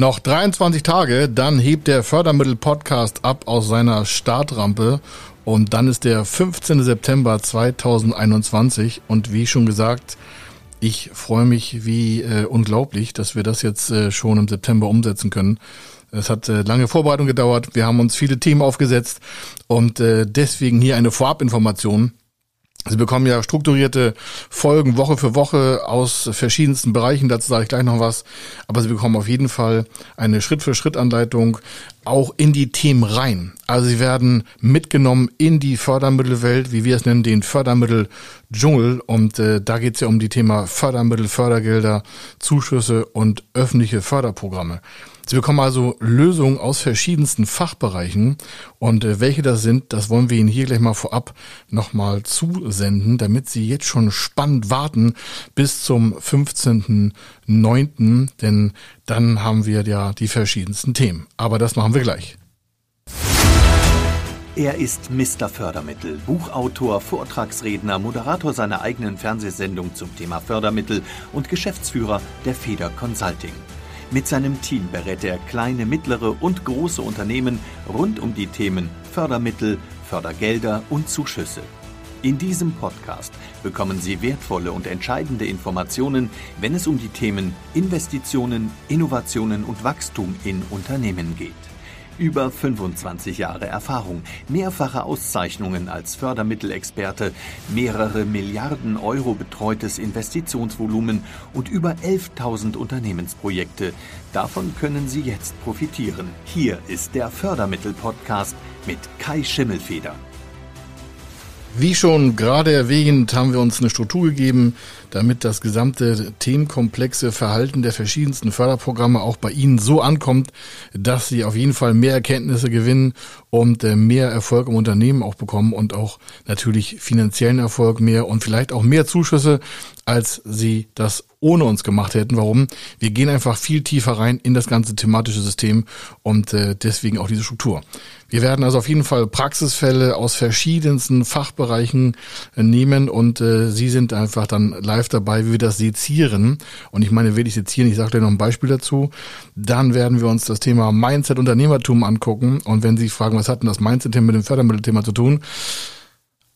Noch 23 Tage, dann hebt der Fördermittel-Podcast ab aus seiner Startrampe und dann ist der 15. September 2021 und wie schon gesagt, ich freue mich wie äh, unglaublich, dass wir das jetzt äh, schon im September umsetzen können. Es hat äh, lange Vorbereitung gedauert. Wir haben uns viele Themen aufgesetzt und äh, deswegen hier eine Vorabinformation. Sie bekommen ja strukturierte Folgen Woche für Woche aus verschiedensten Bereichen. Dazu sage ich gleich noch was. Aber Sie bekommen auf jeden Fall eine Schritt-für-Schritt-Anleitung auch in die Themen rein. Also Sie werden mitgenommen in die Fördermittelwelt, wie wir es nennen, den Fördermitteldschungel. Und äh, da geht es ja um die Thema Fördermittel, Fördergelder, Zuschüsse und öffentliche Förderprogramme. Sie bekommen also Lösungen aus verschiedensten Fachbereichen und äh, welche das sind, das wollen wir Ihnen hier gleich mal vorab nochmal zusenden, damit Sie jetzt schon spannend warten bis zum 15.09., denn dann haben wir ja die verschiedensten Themen. Aber das machen wir gleich. Er ist Mr. Fördermittel, Buchautor, Vortragsredner, Moderator seiner eigenen Fernsehsendung zum Thema Fördermittel und Geschäftsführer der Feder Consulting. Mit seinem Team berät er kleine, mittlere und große Unternehmen rund um die Themen Fördermittel, Fördergelder und Zuschüsse. In diesem Podcast bekommen Sie wertvolle und entscheidende Informationen, wenn es um die Themen Investitionen, Innovationen und Wachstum in Unternehmen geht. Über 25 Jahre Erfahrung, mehrfache Auszeichnungen als Fördermittelexperte, mehrere Milliarden Euro betreutes Investitionsvolumen und über 11.000 Unternehmensprojekte. Davon können Sie jetzt profitieren. Hier ist der Fördermittel-Podcast mit Kai Schimmelfeder. Wie schon gerade erwähnt, haben wir uns eine Struktur gegeben, damit das gesamte themenkomplexe Verhalten der verschiedensten Förderprogramme auch bei Ihnen so ankommt, dass Sie auf jeden Fall mehr Erkenntnisse gewinnen und äh, mehr Erfolg im Unternehmen auch bekommen und auch natürlich finanziellen Erfolg mehr und vielleicht auch mehr Zuschüsse, als Sie das ohne uns gemacht hätten. Warum? Wir gehen einfach viel tiefer rein in das ganze thematische System und äh, deswegen auch diese Struktur. Wir werden also auf jeden Fall Praxisfälle aus verschiedensten Fachbereichen äh, nehmen und äh, Sie sind einfach dann live dabei, wie wir das sezieren. Und ich meine wirklich sezieren, ich sage gleich noch ein Beispiel dazu. Dann werden wir uns das Thema Mindset Unternehmertum angucken. Und wenn Sie fragen, was hat denn das Mindset mit dem Fördermittelthema zu tun?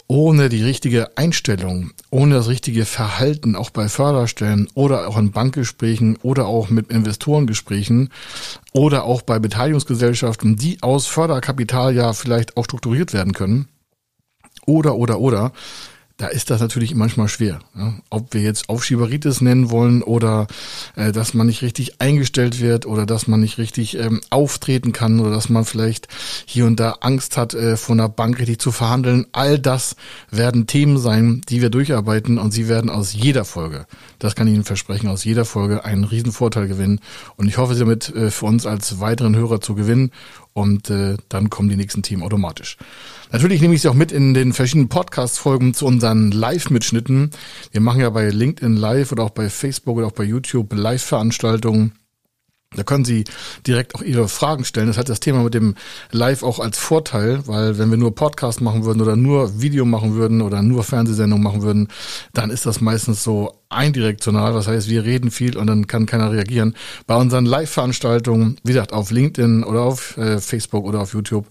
Ohne die richtige Einstellung, ohne das richtige Verhalten, auch bei Förderstellen oder auch in Bankgesprächen oder auch mit Investorengesprächen oder auch bei Beteiligungsgesellschaften, die aus Förderkapital ja vielleicht auch strukturiert werden können, oder, oder, oder, da ist das natürlich manchmal schwer. Ja? Ob wir jetzt Aufschieberitis nennen wollen oder äh, dass man nicht richtig eingestellt wird oder dass man nicht richtig ähm, auftreten kann oder dass man vielleicht hier und da Angst hat, äh, von der Bank richtig zu verhandeln. All das werden Themen sein, die wir durcharbeiten und sie werden aus jeder Folge, das kann ich Ihnen versprechen, aus jeder Folge einen riesen Vorteil gewinnen. Und ich hoffe, Sie damit äh, für uns als weiteren Hörer zu gewinnen und äh, dann kommen die nächsten Themen automatisch. Natürlich nehme ich Sie auch mit in den verschiedenen Podcast-Folgen zu unseren Live-Mitschnitten. Wir machen ja bei LinkedIn Live oder auch bei Facebook oder auch bei YouTube Live-Veranstaltungen. Da können Sie direkt auch Ihre Fragen stellen. Das hat das Thema mit dem Live auch als Vorteil, weil wenn wir nur Podcast machen würden oder nur Video machen würden oder nur Fernsehsendung machen würden, dann ist das meistens so eindirektional. Das heißt, wir reden viel und dann kann keiner reagieren. Bei unseren Live-Veranstaltungen, wie gesagt, auf LinkedIn oder auf äh, Facebook oder auf YouTube,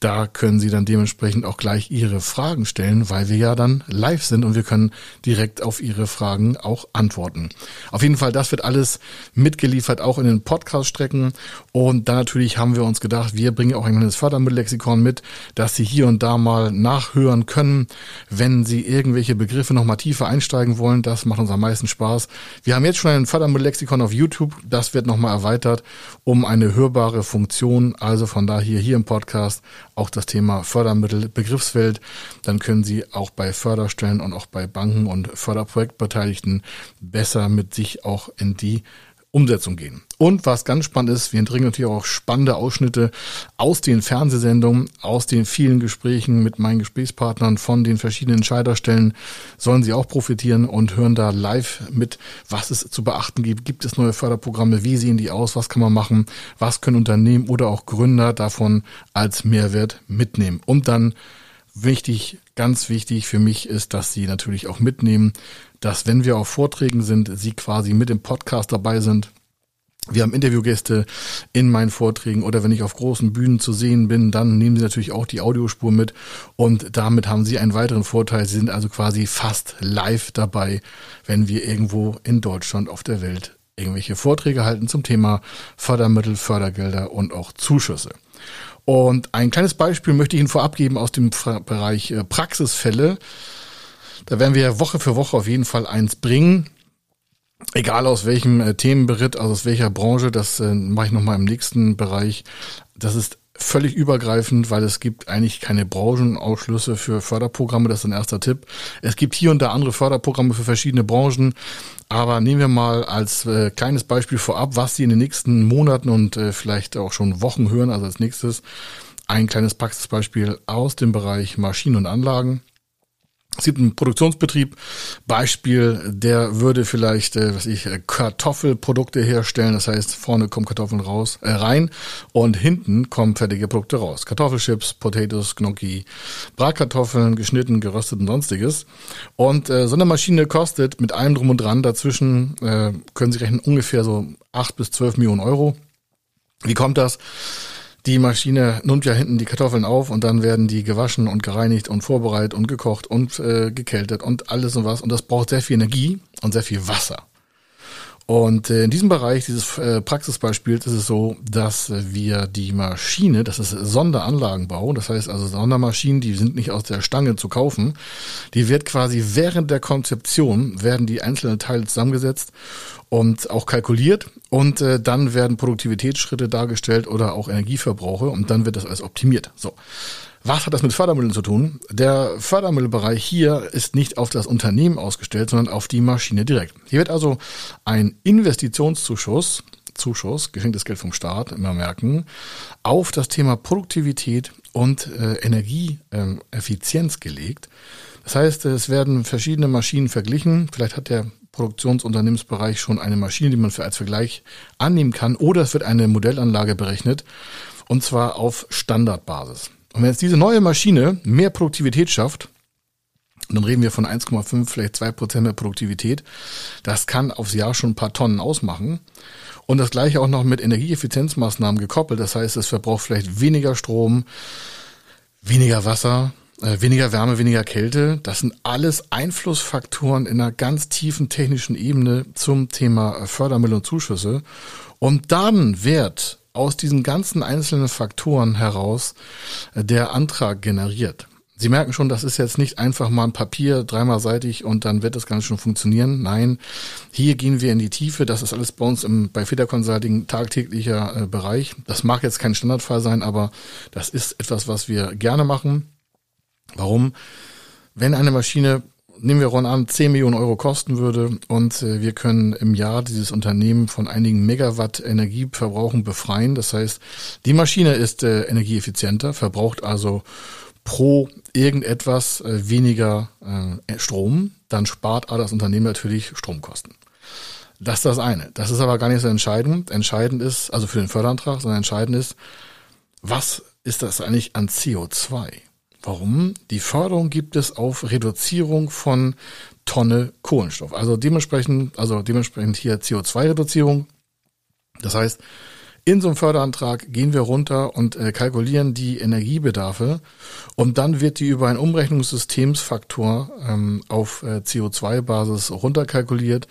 da können Sie dann dementsprechend auch gleich Ihre Fragen stellen, weil wir ja dann live sind und wir können direkt auf Ihre Fragen auch antworten. Auf jeden Fall, das wird alles mitgeliefert, auch in den Podcast-Strecken. Und dann natürlich haben wir uns gedacht, wir bringen auch ein kleines Fördermittellexikon mit, dass Sie hier und da mal nachhören können, wenn Sie irgendwelche Begriffe noch mal tiefer einsteigen wollen. Das macht uns am meisten Spaß. Wir haben jetzt schon ein Fördermittellexikon auf YouTube. Das wird nochmal erweitert um eine hörbare Funktion. Also von daher hier im Podcast auch das Thema Fördermittel, Begriffswelt. Dann können Sie auch bei Förderstellen und auch bei Banken und Förderprojektbeteiligten besser mit sich auch in die Umsetzung gehen. Und was ganz spannend ist, wir entringen natürlich auch spannende Ausschnitte aus den Fernsehsendungen, aus den vielen Gesprächen mit meinen Gesprächspartnern von den verschiedenen Entscheiderstellen, sollen sie auch profitieren und hören da live mit, was es zu beachten gibt. Gibt es neue Förderprogramme? Wie sehen die aus? Was kann man machen? Was können Unternehmen oder auch Gründer davon als Mehrwert mitnehmen? Und dann wichtig, ganz wichtig für mich ist, dass Sie natürlich auch mitnehmen, dass wenn wir auf Vorträgen sind, Sie quasi mit dem Podcast dabei sind. Wir haben Interviewgäste in meinen Vorträgen oder wenn ich auf großen Bühnen zu sehen bin, dann nehmen Sie natürlich auch die Audiospur mit und damit haben Sie einen weiteren Vorteil. Sie sind also quasi fast live dabei, wenn wir irgendwo in Deutschland auf der Welt irgendwelche Vorträge halten zum Thema Fördermittel, Fördergelder und auch Zuschüsse. Und ein kleines Beispiel möchte ich Ihnen vorab geben aus dem Bereich äh, Praxisfälle. Da werden wir Woche für Woche auf jeden Fall eins bringen. Egal aus welchem äh, Themenberitt, also aus welcher Branche, das äh, mache ich nochmal im nächsten Bereich. Das ist völlig übergreifend, weil es gibt eigentlich keine Branchenausschlüsse für Förderprogramme. Das ist ein erster Tipp. Es gibt hier und da andere Förderprogramme für verschiedene Branchen. Aber nehmen wir mal als äh, kleines Beispiel vorab, was Sie in den nächsten Monaten und äh, vielleicht auch schon Wochen hören. Also als nächstes ein kleines Praxisbeispiel aus dem Bereich Maschinen und Anlagen. Es gibt einen Produktionsbetrieb, Beispiel, der würde vielleicht, äh, was ich, äh, Kartoffelprodukte herstellen. Das heißt, vorne kommen Kartoffeln raus, äh, rein und hinten kommen fertige Produkte raus. Kartoffelchips, Potatoes, Gnocchi, Bratkartoffeln, geschnitten, geröstet und sonstiges. Und äh, so eine Maschine kostet mit allem drum und dran dazwischen, äh, können Sie rechnen, ungefähr so acht bis zwölf Millionen Euro. Wie kommt das? Die Maschine nimmt ja hinten die Kartoffeln auf und dann werden die gewaschen und gereinigt und vorbereitet und gekocht und äh, gekältet und alles und was. Und das braucht sehr viel Energie und sehr viel Wasser. Und äh, in diesem Bereich dieses äh, Praxisbeispiels ist es so, dass wir die Maschine, das ist Sonderanlagenbau, das heißt also Sondermaschinen, die sind nicht aus der Stange zu kaufen, die wird quasi während der Konzeption, werden die einzelnen Teile zusammengesetzt und auch kalkuliert und äh, dann werden Produktivitätsschritte dargestellt oder auch Energieverbrauche und dann wird das alles optimiert. So. Was hat das mit Fördermitteln zu tun? Der Fördermittelbereich hier ist nicht auf das Unternehmen ausgestellt, sondern auf die Maschine direkt. Hier wird also ein Investitionszuschuss, Zuschuss, geschenktes Geld vom Staat, immer merken, auf das Thema Produktivität und äh, Energieeffizienz äh, gelegt. Das heißt, es werden verschiedene Maschinen verglichen. Vielleicht hat der Produktionsunternehmensbereich schon eine Maschine, die man für als Vergleich annehmen kann, oder es wird eine Modellanlage berechnet, und zwar auf Standardbasis. Und wenn jetzt diese neue Maschine mehr Produktivität schafft, dann reden wir von 1,5, vielleicht 2 Prozent mehr Produktivität. Das kann aufs Jahr schon ein paar Tonnen ausmachen. Und das gleiche auch noch mit Energieeffizienzmaßnahmen gekoppelt. Das heißt, es verbraucht vielleicht weniger Strom, weniger Wasser, äh, weniger Wärme, weniger Kälte. Das sind alles Einflussfaktoren in einer ganz tiefen technischen Ebene zum Thema Fördermittel und Zuschüsse. Und dann wird aus diesen ganzen einzelnen Faktoren heraus äh, der Antrag generiert. Sie merken schon, das ist jetzt nicht einfach mal ein Papier, dreimal seitig und dann wird das Ganze schon funktionieren. Nein, hier gehen wir in die Tiefe. Das ist alles bei uns im, bei Feder Consulting tagtäglicher äh, Bereich. Das mag jetzt kein Standardfall sein, aber das ist etwas, was wir gerne machen. Warum? Wenn eine Maschine nehmen wir rund an, 10 Millionen Euro kosten würde und äh, wir können im Jahr dieses Unternehmen von einigen Megawatt Energieverbrauchen befreien. Das heißt, die Maschine ist äh, energieeffizienter, verbraucht also pro irgendetwas äh, weniger äh, Strom, dann spart aber das Unternehmen natürlich Stromkosten. Das ist das eine. Das ist aber gar nicht so entscheidend. Entscheidend ist, also für den Förderantrag, sondern entscheidend ist, was ist das eigentlich an CO2? Warum? Die Förderung gibt es auf Reduzierung von Tonne Kohlenstoff. Also dementsprechend, also dementsprechend hier CO2-Reduzierung. Das heißt, in so einem Förderantrag gehen wir runter und äh, kalkulieren die Energiebedarfe und dann wird die über einen Umrechnungssystemsfaktor ähm, auf äh, CO2-Basis runterkalkuliert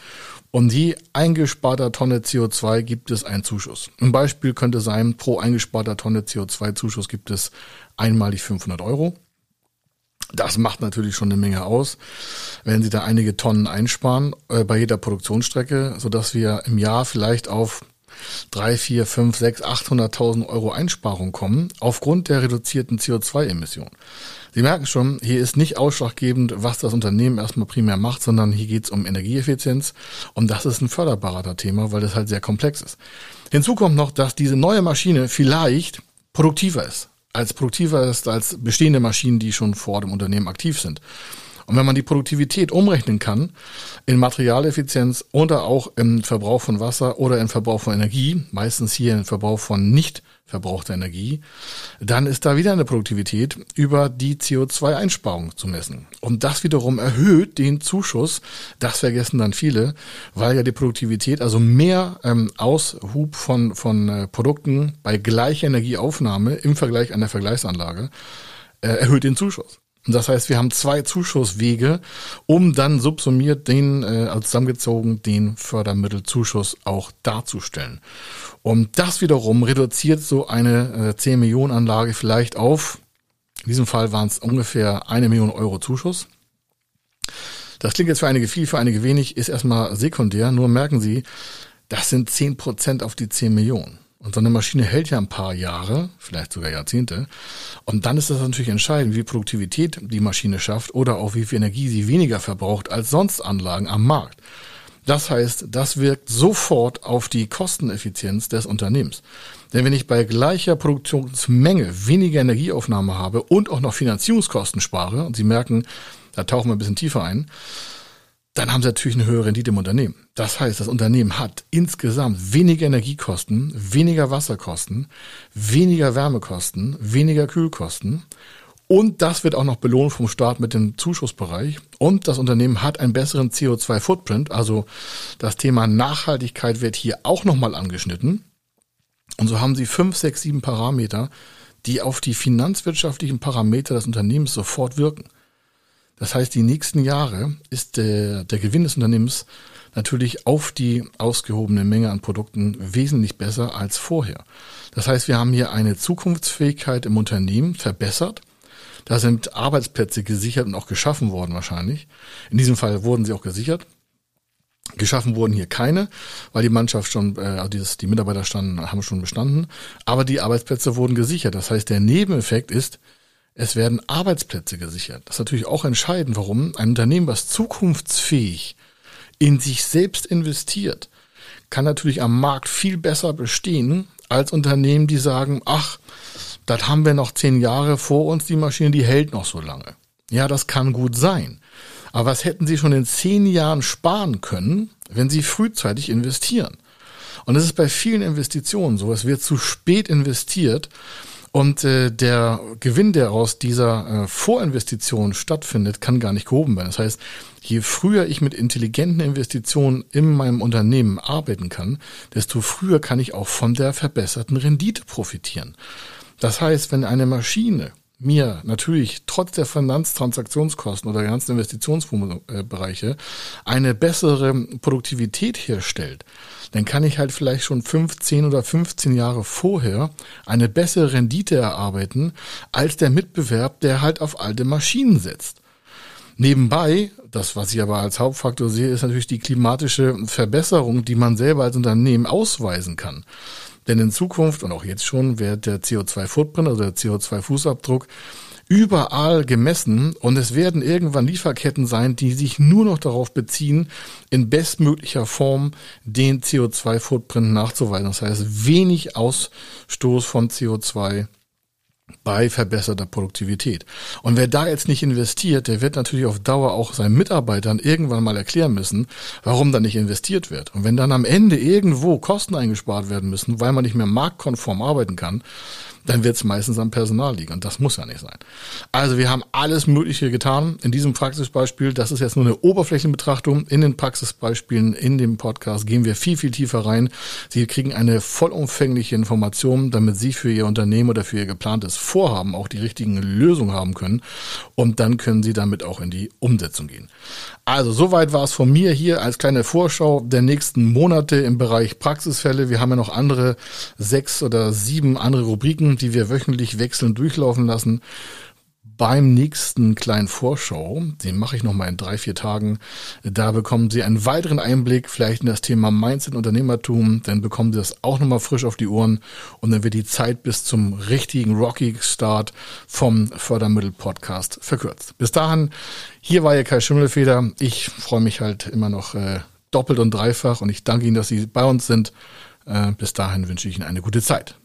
und je eingesparter Tonne CO2 gibt es einen Zuschuss. Ein Beispiel könnte sein, pro eingesparter Tonne CO2-Zuschuss gibt es einmalig 500 Euro. Das macht natürlich schon eine Menge aus, wenn Sie da einige Tonnen einsparen äh, bei jeder Produktionsstrecke, so dass wir im Jahr vielleicht auf drei, vier, fünf, sechs, 800.000 Euro Einsparung kommen aufgrund der reduzierten CO2-Emissionen. Sie merken schon, hier ist nicht ausschlaggebend, was das Unternehmen erstmal primär macht, sondern hier geht es um Energieeffizienz und das ist ein förderbarer Thema, weil das halt sehr komplex ist. Hinzu kommt noch, dass diese neue Maschine vielleicht produktiver ist als produktiver ist als bestehende Maschinen, die schon vor dem Unternehmen aktiv sind. Und wenn man die Produktivität umrechnen kann in Materialeffizienz oder auch im Verbrauch von Wasser oder im Verbrauch von Energie, meistens hier im Verbrauch von nicht verbrauchter Energie, dann ist da wieder eine Produktivität über die CO2-Einsparung zu messen. Und das wiederum erhöht den Zuschuss, das vergessen dann viele, weil ja die Produktivität, also mehr ähm, Aushub von, von äh, Produkten bei gleicher Energieaufnahme im Vergleich an der Vergleichsanlage, äh, erhöht den Zuschuss. Und das heißt, wir haben zwei Zuschusswege, um dann subsumiert den, äh, also zusammengezogen, den Fördermittelzuschuss auch darzustellen. Und das wiederum reduziert so eine äh, 10 Millionen Anlage vielleicht auf, in diesem Fall waren es ungefähr eine Million Euro Zuschuss. Das klingt jetzt für einige viel, für einige wenig, ist erstmal sekundär, nur merken Sie, das sind 10 Prozent auf die 10 Millionen. Und so eine Maschine hält ja ein paar Jahre, vielleicht sogar Jahrzehnte. Und dann ist das natürlich entscheidend, wie Produktivität die Maschine schafft oder auch wie viel Energie sie weniger verbraucht als sonst Anlagen am Markt. Das heißt, das wirkt sofort auf die Kosteneffizienz des Unternehmens. Denn wenn ich bei gleicher Produktionsmenge weniger Energieaufnahme habe und auch noch Finanzierungskosten spare, und Sie merken, da tauchen wir ein bisschen tiefer ein, dann haben sie natürlich eine höhere Rendite im Unternehmen. Das heißt, das Unternehmen hat insgesamt weniger Energiekosten, weniger Wasserkosten, weniger Wärmekosten, weniger Kühlkosten. Und das wird auch noch belohnt vom Staat mit dem Zuschussbereich. Und das Unternehmen hat einen besseren CO2-Footprint. Also das Thema Nachhaltigkeit wird hier auch nochmal angeschnitten. Und so haben sie fünf, sechs, sieben Parameter, die auf die finanzwirtschaftlichen Parameter des Unternehmens sofort wirken. Das heißt, die nächsten Jahre ist der, der Gewinn des Unternehmens natürlich auf die ausgehobene Menge an Produkten wesentlich besser als vorher. Das heißt, wir haben hier eine Zukunftsfähigkeit im Unternehmen verbessert. Da sind Arbeitsplätze gesichert und auch geschaffen worden wahrscheinlich. In diesem Fall wurden sie auch gesichert. Geschaffen wurden hier keine, weil die Mannschaft schon, äh, also dieses, die Mitarbeiter standen, haben schon bestanden. Aber die Arbeitsplätze wurden gesichert. Das heißt, der Nebeneffekt ist, es werden Arbeitsplätze gesichert. Das ist natürlich auch entscheidend, warum ein Unternehmen, was zukunftsfähig in sich selbst investiert, kann natürlich am Markt viel besser bestehen als Unternehmen, die sagen, ach, das haben wir noch zehn Jahre vor uns, die Maschine, die hält noch so lange. Ja, das kann gut sein. Aber was hätten Sie schon in zehn Jahren sparen können, wenn Sie frühzeitig investieren? Und es ist bei vielen Investitionen so, es wird zu spät investiert und äh, der Gewinn, der aus dieser äh, Vorinvestition stattfindet, kann gar nicht gehoben werden. Das heißt, je früher ich mit intelligenten Investitionen in meinem Unternehmen arbeiten kann, desto früher kann ich auch von der verbesserten Rendite profitieren. Das heißt, wenn eine Maschine mir natürlich trotz der Finanztransaktionskosten oder der ganzen Investitionsbereiche eine bessere Produktivität herstellt, dann kann ich halt vielleicht schon 15 oder 15 Jahre vorher eine bessere Rendite erarbeiten als der Mitbewerb, der halt auf alte Maschinen setzt. Nebenbei, das, was ich aber als Hauptfaktor sehe, ist natürlich die klimatische Verbesserung, die man selber als Unternehmen ausweisen kann. Denn in Zukunft und auch jetzt schon wird der CO2-Footprint, also der CO2-Fußabdruck, überall gemessen und es werden irgendwann Lieferketten sein, die sich nur noch darauf beziehen, in bestmöglicher Form den CO2-Footprint nachzuweisen. Das heißt, wenig Ausstoß von CO2 bei verbesserter Produktivität. Und wer da jetzt nicht investiert, der wird natürlich auf Dauer auch seinen Mitarbeitern irgendwann mal erklären müssen, warum da nicht investiert wird. Und wenn dann am Ende irgendwo Kosten eingespart werden müssen, weil man nicht mehr marktkonform arbeiten kann, dann wird es meistens am Personal liegen. Und das muss ja nicht sein. Also wir haben alles Mögliche getan in diesem Praxisbeispiel. Das ist jetzt nur eine Oberflächenbetrachtung. In den Praxisbeispielen, in dem Podcast gehen wir viel, viel tiefer rein. Sie kriegen eine vollumfängliche Information, damit Sie für Ihr Unternehmen oder für Ihr geplantes Vorhaben auch die richtigen Lösungen haben können. Und dann können Sie damit auch in die Umsetzung gehen. Also soweit war es von mir hier als kleine Vorschau der nächsten Monate im Bereich Praxisfälle. Wir haben ja noch andere sechs oder sieben andere Rubriken, die wir wöchentlich wechselnd durchlaufen lassen. Beim nächsten kleinen Vorschau, den mache ich nochmal in drei, vier Tagen, da bekommen Sie einen weiteren Einblick vielleicht in das Thema Mindset Unternehmertum, dann bekommen Sie das auch nochmal frisch auf die Ohren und dann wird die Zeit bis zum richtigen Rocky Start vom Fördermittel Podcast verkürzt. Bis dahin hier war ja Kai Schimmelfeder. Ich freue mich halt immer noch äh, doppelt und dreifach und ich danke Ihnen, dass Sie bei uns sind. Äh, bis dahin wünsche ich Ihnen eine gute Zeit.